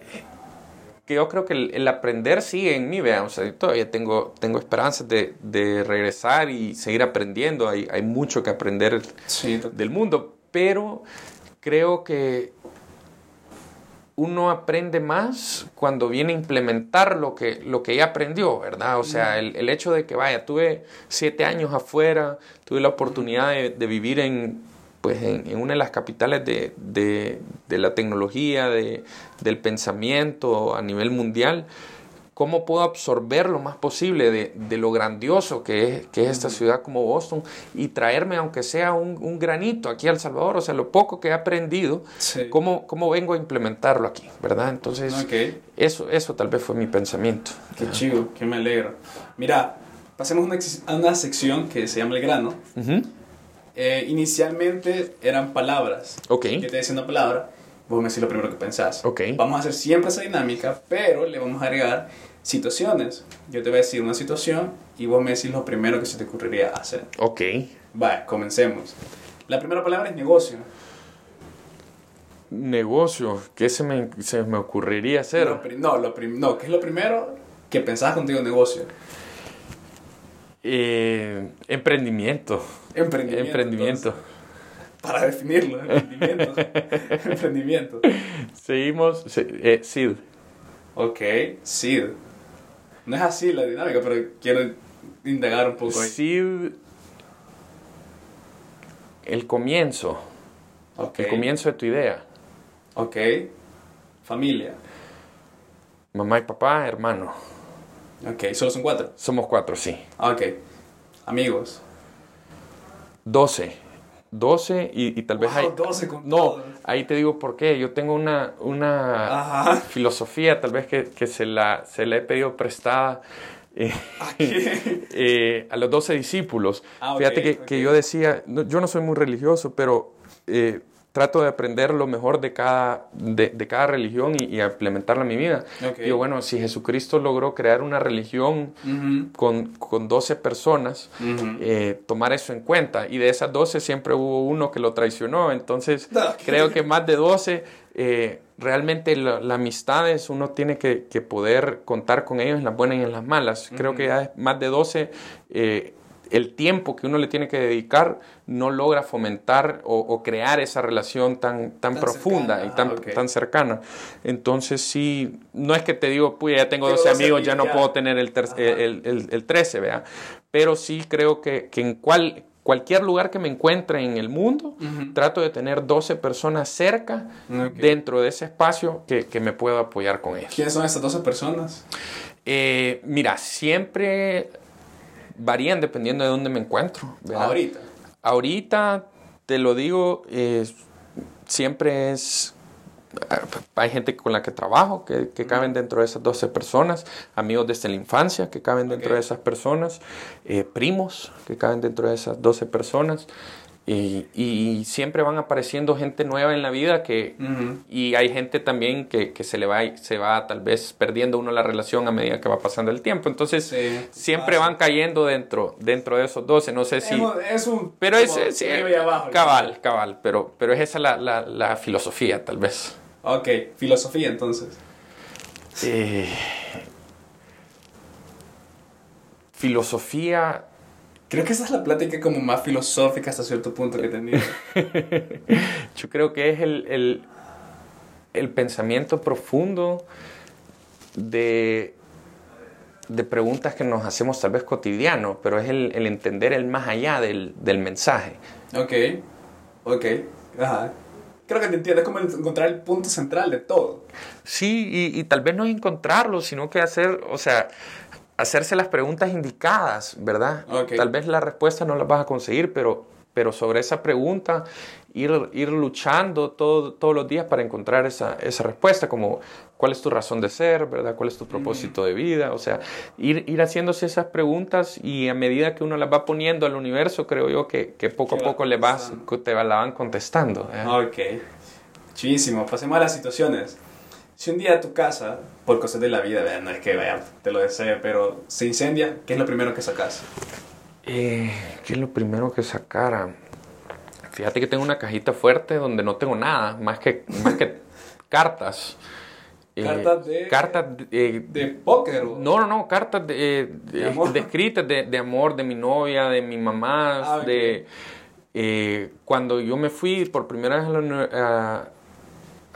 que yo creo que el, aprender sigue en mí, vean, o sea, todavía tengo, tengo esperanzas de, de regresar y seguir aprendiendo, hay, hay mucho que aprender del mundo, pero creo que uno aprende más cuando viene a implementar lo que, lo que ya aprendió, ¿verdad? O sea, el, el hecho de que, vaya, tuve siete años afuera, tuve la oportunidad de, de vivir en pues en, una de las capitales de, de, de la tecnología, de, del pensamiento a nivel mundial, cómo puedo absorber lo más posible de, de lo grandioso que es, que es, esta ciudad como Boston y traerme, aunque sea un, un, granito aquí a El Salvador, o sea, lo poco que he aprendido, cómo, cómo, vengo a implementar aquí, ¿verdad? Entonces, eso, eso tal vez fue mi pensamiento. Qué chido, que me alegro. Mira, pasemos a una, sección que se llama El Grano. Eh, inicialmente eran palabras. Ok. Que te decía una palabra, vos me decís lo primero que pensás. Ok. Vamos a hacer siempre esa dinámica, pero le vamos a agregar situaciones. Yo te voy a decir una situación y vos me decís lo primero que se te ocurriría hacer. Ok. Vale, comencemos. La primera palabra es negocio. Negocio, ¿qué se me, se me ocurriría hacer? no, lo no, ¿qué es lo primero que pensás contigo negocio? Eh, emprendimiento. Emprendimiento. Emprendimiento. para definirlo, emprendimiento. emprendimiento. Seguimos. Eh, SID. Ok, SID. No es así la dinámica, pero quiero indagar un poco ahí. SID. El comienzo. Okay. El comienzo de tu idea. Ok. Familia. Mamá y papá, hermano. Ok, ¿solo son cuatro? Somos cuatro, sí. Ok. Amigos. Doce. Doce y, tal vez hay... Doce con No, ahí te digo por qué. Yo tengo una, una filosofía tal vez que, que, se, la, se la he pedido prestada eh, eh, a los doce discípulos. Ah, Fíjate que, que, yo decía, yo no soy muy religioso, pero eh, trato de aprender lo mejor de cada, de, de cada religión y, y, implementarla en mi vida. Okay. Digo, bueno, si Jesucristo logró crear una religión uh -huh. con, con 12 personas, uh -huh. eh, tomar eso en cuenta. Y de esas 12 siempre hubo uno que lo traicionó. Entonces, no. creo que más de 12, eh, realmente la, la, amistad es, uno tiene que, que, poder contar con ellos en las buenas y en las malas. Uh -huh. Creo que ya más de 12... Eh, el tiempo que uno le tiene que dedicar no logra fomentar o, o crear esa relación tan, tan, tan profunda cercana. y tan, ah, okay. tan cercana. Entonces sí, no es que te digo, pues ya tengo 12 amigos, ya no puedo tener el, el, el, el, 13, ¿vea? Pero sí creo que, que en cuál cualquier lugar que me encuentre en el mundo, trato de tener 12 personas cerca dentro de ese espacio que, que, me puedo apoyar con ellos. ¿Quiénes son esas 12 personas? Eh, mira, siempre varían dependiendo de dónde me encuentro. Ahorita. Ahorita, te lo digo, siempre es hay gente con la que trabajo que, que, caben dentro de esas 12 personas, amigos desde la infancia que caben dentro de esas personas, eh, primos que caben dentro de esas 12 personas. Y, y, siempre van apareciendo gente nueva en la vida que, y hay gente también que, que, se le va, se va tal vez perdiendo uno la relación a medida que va pasando el tiempo. Entonces, siempre van cayendo dentro, dentro de esos 12. No sé si... Es un... Pero es... cabal, cabal, pero, pero es esa la, la, la filosofía tal vez. Ok, filosofía entonces. Eh, filosofía. Creo que esa es la plática como más filosófica hasta cierto punto que he tenido. Yo creo que es el, el, pensamiento profundo de, de, preguntas que nos hacemos tal vez cotidiano, pero es el, el entender el más allá del, del mensaje. Ok, ok, ajá creo que te entiendes es como encontrar el punto central de todo. Sí, y, y, tal vez no encontrarlo, sino que hacer, o sea, hacerse las preguntas indicadas, ¿verdad? Tal vez la respuesta no la vas a conseguir, pero, pero sobre esa pregunta ir, ir luchando todo, todos los días para encontrar esa, esa respuesta, como cuál es tu razón de ser, ¿verdad? ¿Cuál es tu propósito de vida? O sea, ir, ir haciéndose esas preguntas y a medida que uno las va poniendo al universo, creo yo que, que poco a poco le vas, te la van contestando. ¿eh? Ok. Pasemos a las situaciones. Si un día tu casa, por cosas de la vida, no es que vaya, te lo desee, pero se incendia, ¿qué es lo primero que sacas? Eh, ¿Qué es lo primero que sacara? Fíjate que tengo una cajita fuerte donde no tengo nada, más que, más que cartas. Eh, cartas de. Cartas de, de póker. No, no, no, cartas de, de, de escritas de, amor de mi novia, de mi mamá, ah, de. Eh, cuando yo me fui por primera vez a, a,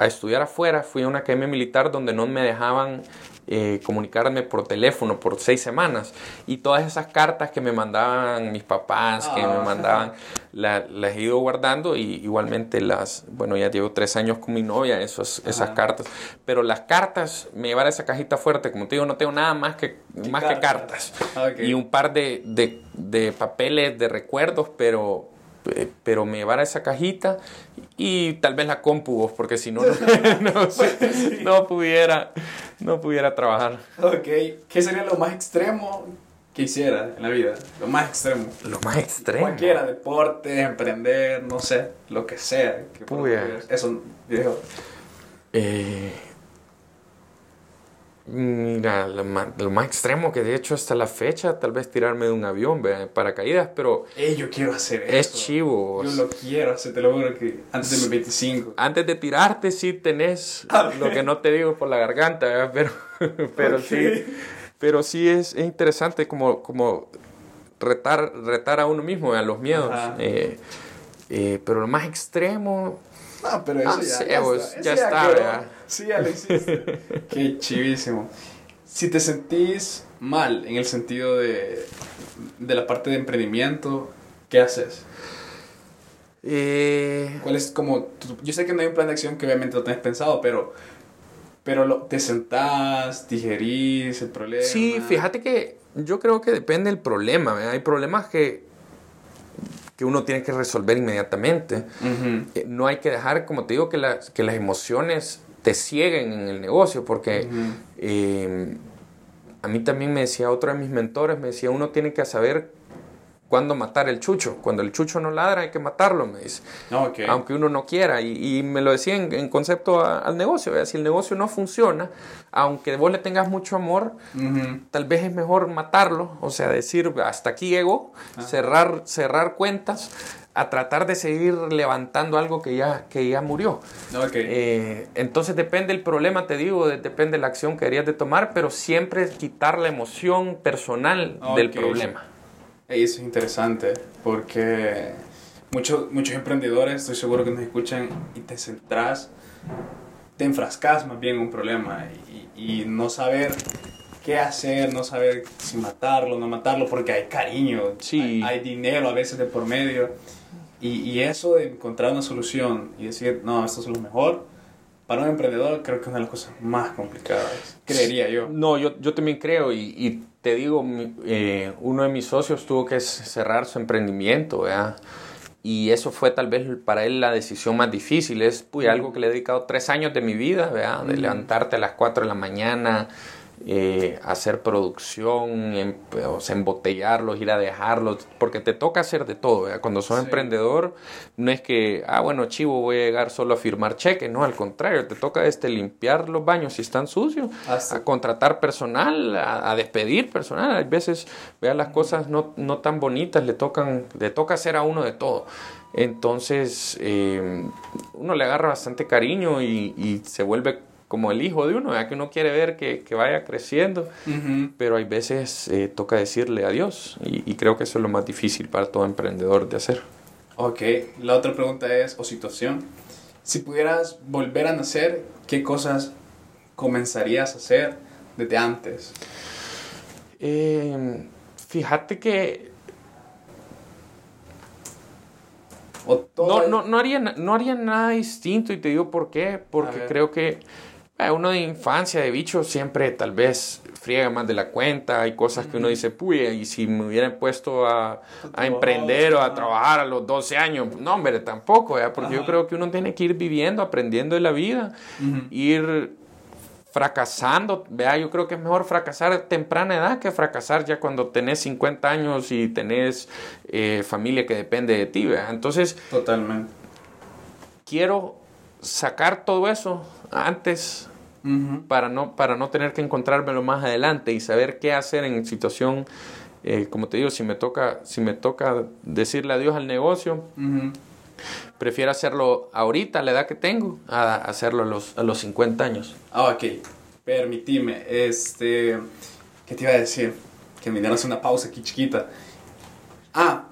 estudiar afuera, fui a una academia militar donde no me dejaban eh, comunicarme por teléfono por seis semanas. Y todas esas cartas que me mandaban mis papás, que me ah. mandaban, las he ido guardando y igualmente las, bueno, ya llevo tres años con mi novia, esos, esas cartas, pero las cartas, me llevar esa cajita fuerte, como te digo, no tengo nada más que, más cartas? que cartas. ah, y un par de, de, de papeles de recuerdos, pero pero me llevara esa cajita y tal vez la compu, porque si no, no, pudiera, no pudiera trabajar. Ok, ¿qué sería lo más extremo que hiciera en la vida? Lo más extremo. Lo más extremo. Cualquiera, deporte, emprender, no sé, lo que sea. Que Eso, viejo. Eh, Mira, lo más, extremo que de hecho hasta la fecha, tal vez tirarme de un avión, para paracaídas, pero... Ey, yo quiero hacer eso. Es chivo. Yo lo quiero hacer, te lo juro que antes de mis 25. Antes de tirarte sí tenés lo que no te digo por la garganta, pero, pero sí, pero sí es, interesante como, como retar, retar a uno mismo, a los miedos. Eh, eh, pero lo más extremo... Ah, pero eso ya, ya, ya, está, Sí, ya lo hiciste. Qué chivísimo. Si te sentís mal en el sentido de, de la parte de emprendimiento, ¿qué haces? Eh... ¿Cuál es como... yo sé que no hay un plan de acción que obviamente lo tenés pensado, pero... Pero lo, te sentás, digerís el problema. Sí, fíjate que yo creo que depende del problema. Hay problemas que, que uno tiene que resolver inmediatamente. Eh, no hay que dejar, como te digo, que, las que las emociones te cieguen en el negocio, porque eh, a mí también me decía otro de mis mentores, me decía, uno tiene que saber cuándo matar el chucho. Cuando el chucho no ladra hay que matarlo, me dice. Aunque uno no quiera. Y, me lo decía en, concepto al negocio. Si el negocio no funciona, aunque vos le tengas mucho amor, tal vez es mejor matarlo. O sea, decir, hasta aquí llego, cerrar, cerrar cuentas a tratar de seguir levantando algo que ya, que ya murió. Eh, entonces depende el problema, te digo, depende la acción que querías de tomar, pero siempre quitar la emoción personal del problema. Eso es interesante, porque muchos, muchos emprendedores, estoy seguro que nos escuchan y te centras, te enfrascas más bien en un problema y, y no saber qué hacer, no saber si matarlo, no matarlo, porque hay cariño, sí. hay, dinero a veces de por medio. Y, y, eso de encontrar una solución y decir, no, esto es lo mejor, para un emprendedor creo que es una de las cosas más complicadas, creería yo. No, yo, yo también creo y, y te digo, eh, uno de mis socios tuvo que cerrar su emprendimiento, ¿verdad? y eso fue tal vez para él la decisión más difícil. Es pues, algo que le he dedicado tres años de mi vida, ¿verdad? de levantarte a las 4 de la mañana, eh, hacer producción, em, o sea, embotellarlos, ir a dejarlos, porque te toca hacer de todo. Cuando sos emprendedor, no es que, ah, bueno, chivo, voy a llegar solo a firmar cheques, no, al contrario, te toca este, limpiar los baños si están sucios, ah, a contratar personal, a, despedir personal. Hay veces, vean las cosas no, no tan bonitas, le, tocan, le toca hacer a uno de todo. Entonces, eh, uno le agarra bastante cariño y, y se vuelve como el hijo de uno, ya que uno quiere ver que, que vaya creciendo, pero hay veces eh, toca decirle adiós y, y, creo que eso es lo más difícil para todo emprendedor de hacer. Ok, la otra pregunta es, o situación, si pudieras volver a nacer, ¿qué cosas comenzarías a hacer desde antes? Eh, fíjate que... No, no, no, haría, no haría nada distinto y te digo por qué, porque creo que uno de infancia, de bicho, siempre tal vez friega más de la cuenta. Hay cosas que uno dice, puya, y si me hubieran puesto a, a emprender o a trabajar a los 12 años, no, hombre, tampoco, porque yo creo que uno tiene que ir viviendo, aprendiendo de la vida, ir fracasando, vea, yo creo que es mejor fracasar a temprana edad que fracasar ya cuando tenés 50 años y tenés eh, familia que depende de ti, ¿vea? Entonces, totalmente. Quiero sacar todo eso antes para, no, para no tener que encontrármelo más adelante y saber qué hacer en situación, eh, como te digo, si me toca, si me toca decirle adiós al negocio, prefiero hacerlo ahorita, a la edad que tengo, a hacerlo a los, a los 50 años. Ah, ok. Permitime, este, ¿qué te iba a decir? Que me dieras una pausa aquí chiquita. Ah,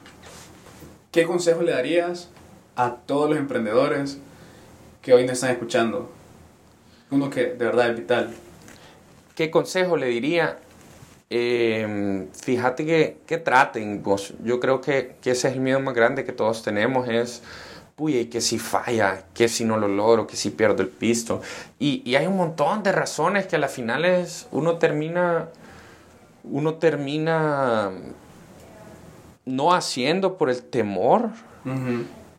¿qué consejo le darías a todos los emprendedores que hoy nos están escuchando? Uno que de verdad es vital. ¿Qué consejo le diría? Eh, fíjate que, que traten, vos. Yo creo que, que, ese es el miedo más grande que todos tenemos, es, uy, que si falla, que si no lo logro, que si pierdo el pisto. Y, y hay un montón de razones que a las finales uno termina, uno termina no haciendo por el temor.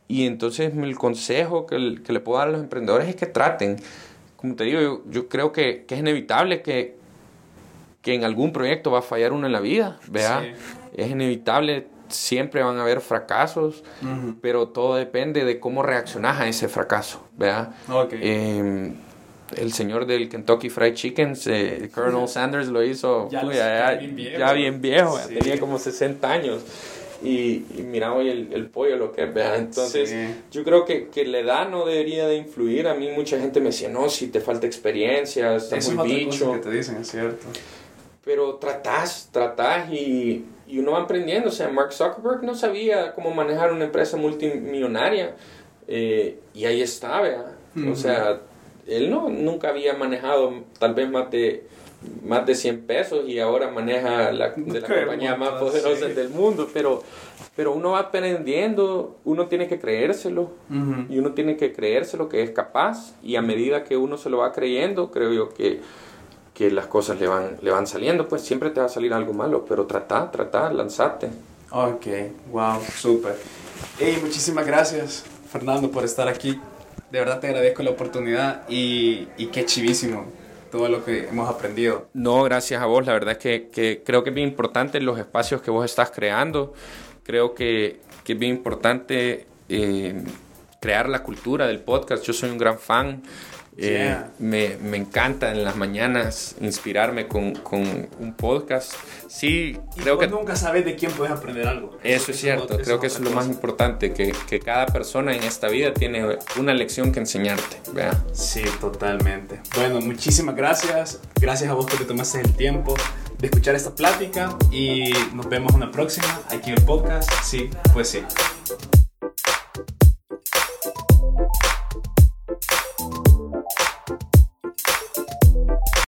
Y entonces el consejo que, que, le puedo dar a los emprendedores es que traten como te digo, yo, creo que, es inevitable que, que en algún proyecto va a fallar uno en la vida, ¿vea? Es inevitable, siempre van a haber fracasos, pero todo depende de cómo reaccionas a ese fracaso, ¿vea? Em, el señor del Kentucky Fried Chicken, Colonel Sanders, lo hizo ya, bien viejo, tenía como 60 años y, y mira hoy el, el, pollo lo que es, Entonces, yo creo que, que, la edad no debería de influir. A mí mucha gente me decía, no, si te falta experiencia, estás muy bicho. que te dicen, es cierto. Pero tratás, tratás y, y uno va aprendiendo. O sea, Mark Zuckerberg no sabía cómo manejar una empresa multimillonaria eh, y ahí está, ¿verdad? O sea, él no, nunca había manejado tal vez más de más de 100 pesos y ahora maneja la, de la compañía más poderosa del mundo, pero, pero uno va aprendiendo, uno tiene que creérselo y uno tiene que creérselo que es capaz y a medida que uno se lo va creyendo, creo yo que, que las cosas le van, le van saliendo, pues siempre te va a salir algo malo, pero trata, trata, lanzate. Ok, wow, súper. Hey, muchísimas gracias Fernando por estar aquí. De verdad te agradezco la oportunidad y, y qué chivísimo todo lo que hemos aprendido. No, gracias a vos. La verdad es que, creo que es bien importante los espacios que vos estás creando. Creo que, que es bien importante eh, crear la cultura del podcast. Yo soy un gran fan. Eh, me, me, encanta en las mañanas inspirarme con, con un podcast. Sí, y creo que... Nunca sabes de quién puedes aprender algo. Eso, es cierto, creo que es lo más importante, que, que, cada persona en esta vida tiene una lección que enseñarte. ¿verdad? Sí, totalmente. Bueno, muchísimas gracias. Gracias a vos que te tomaste el tiempo de escuchar esta plática y nos vemos una próxima aquí en el podcast. Sí, pues sí.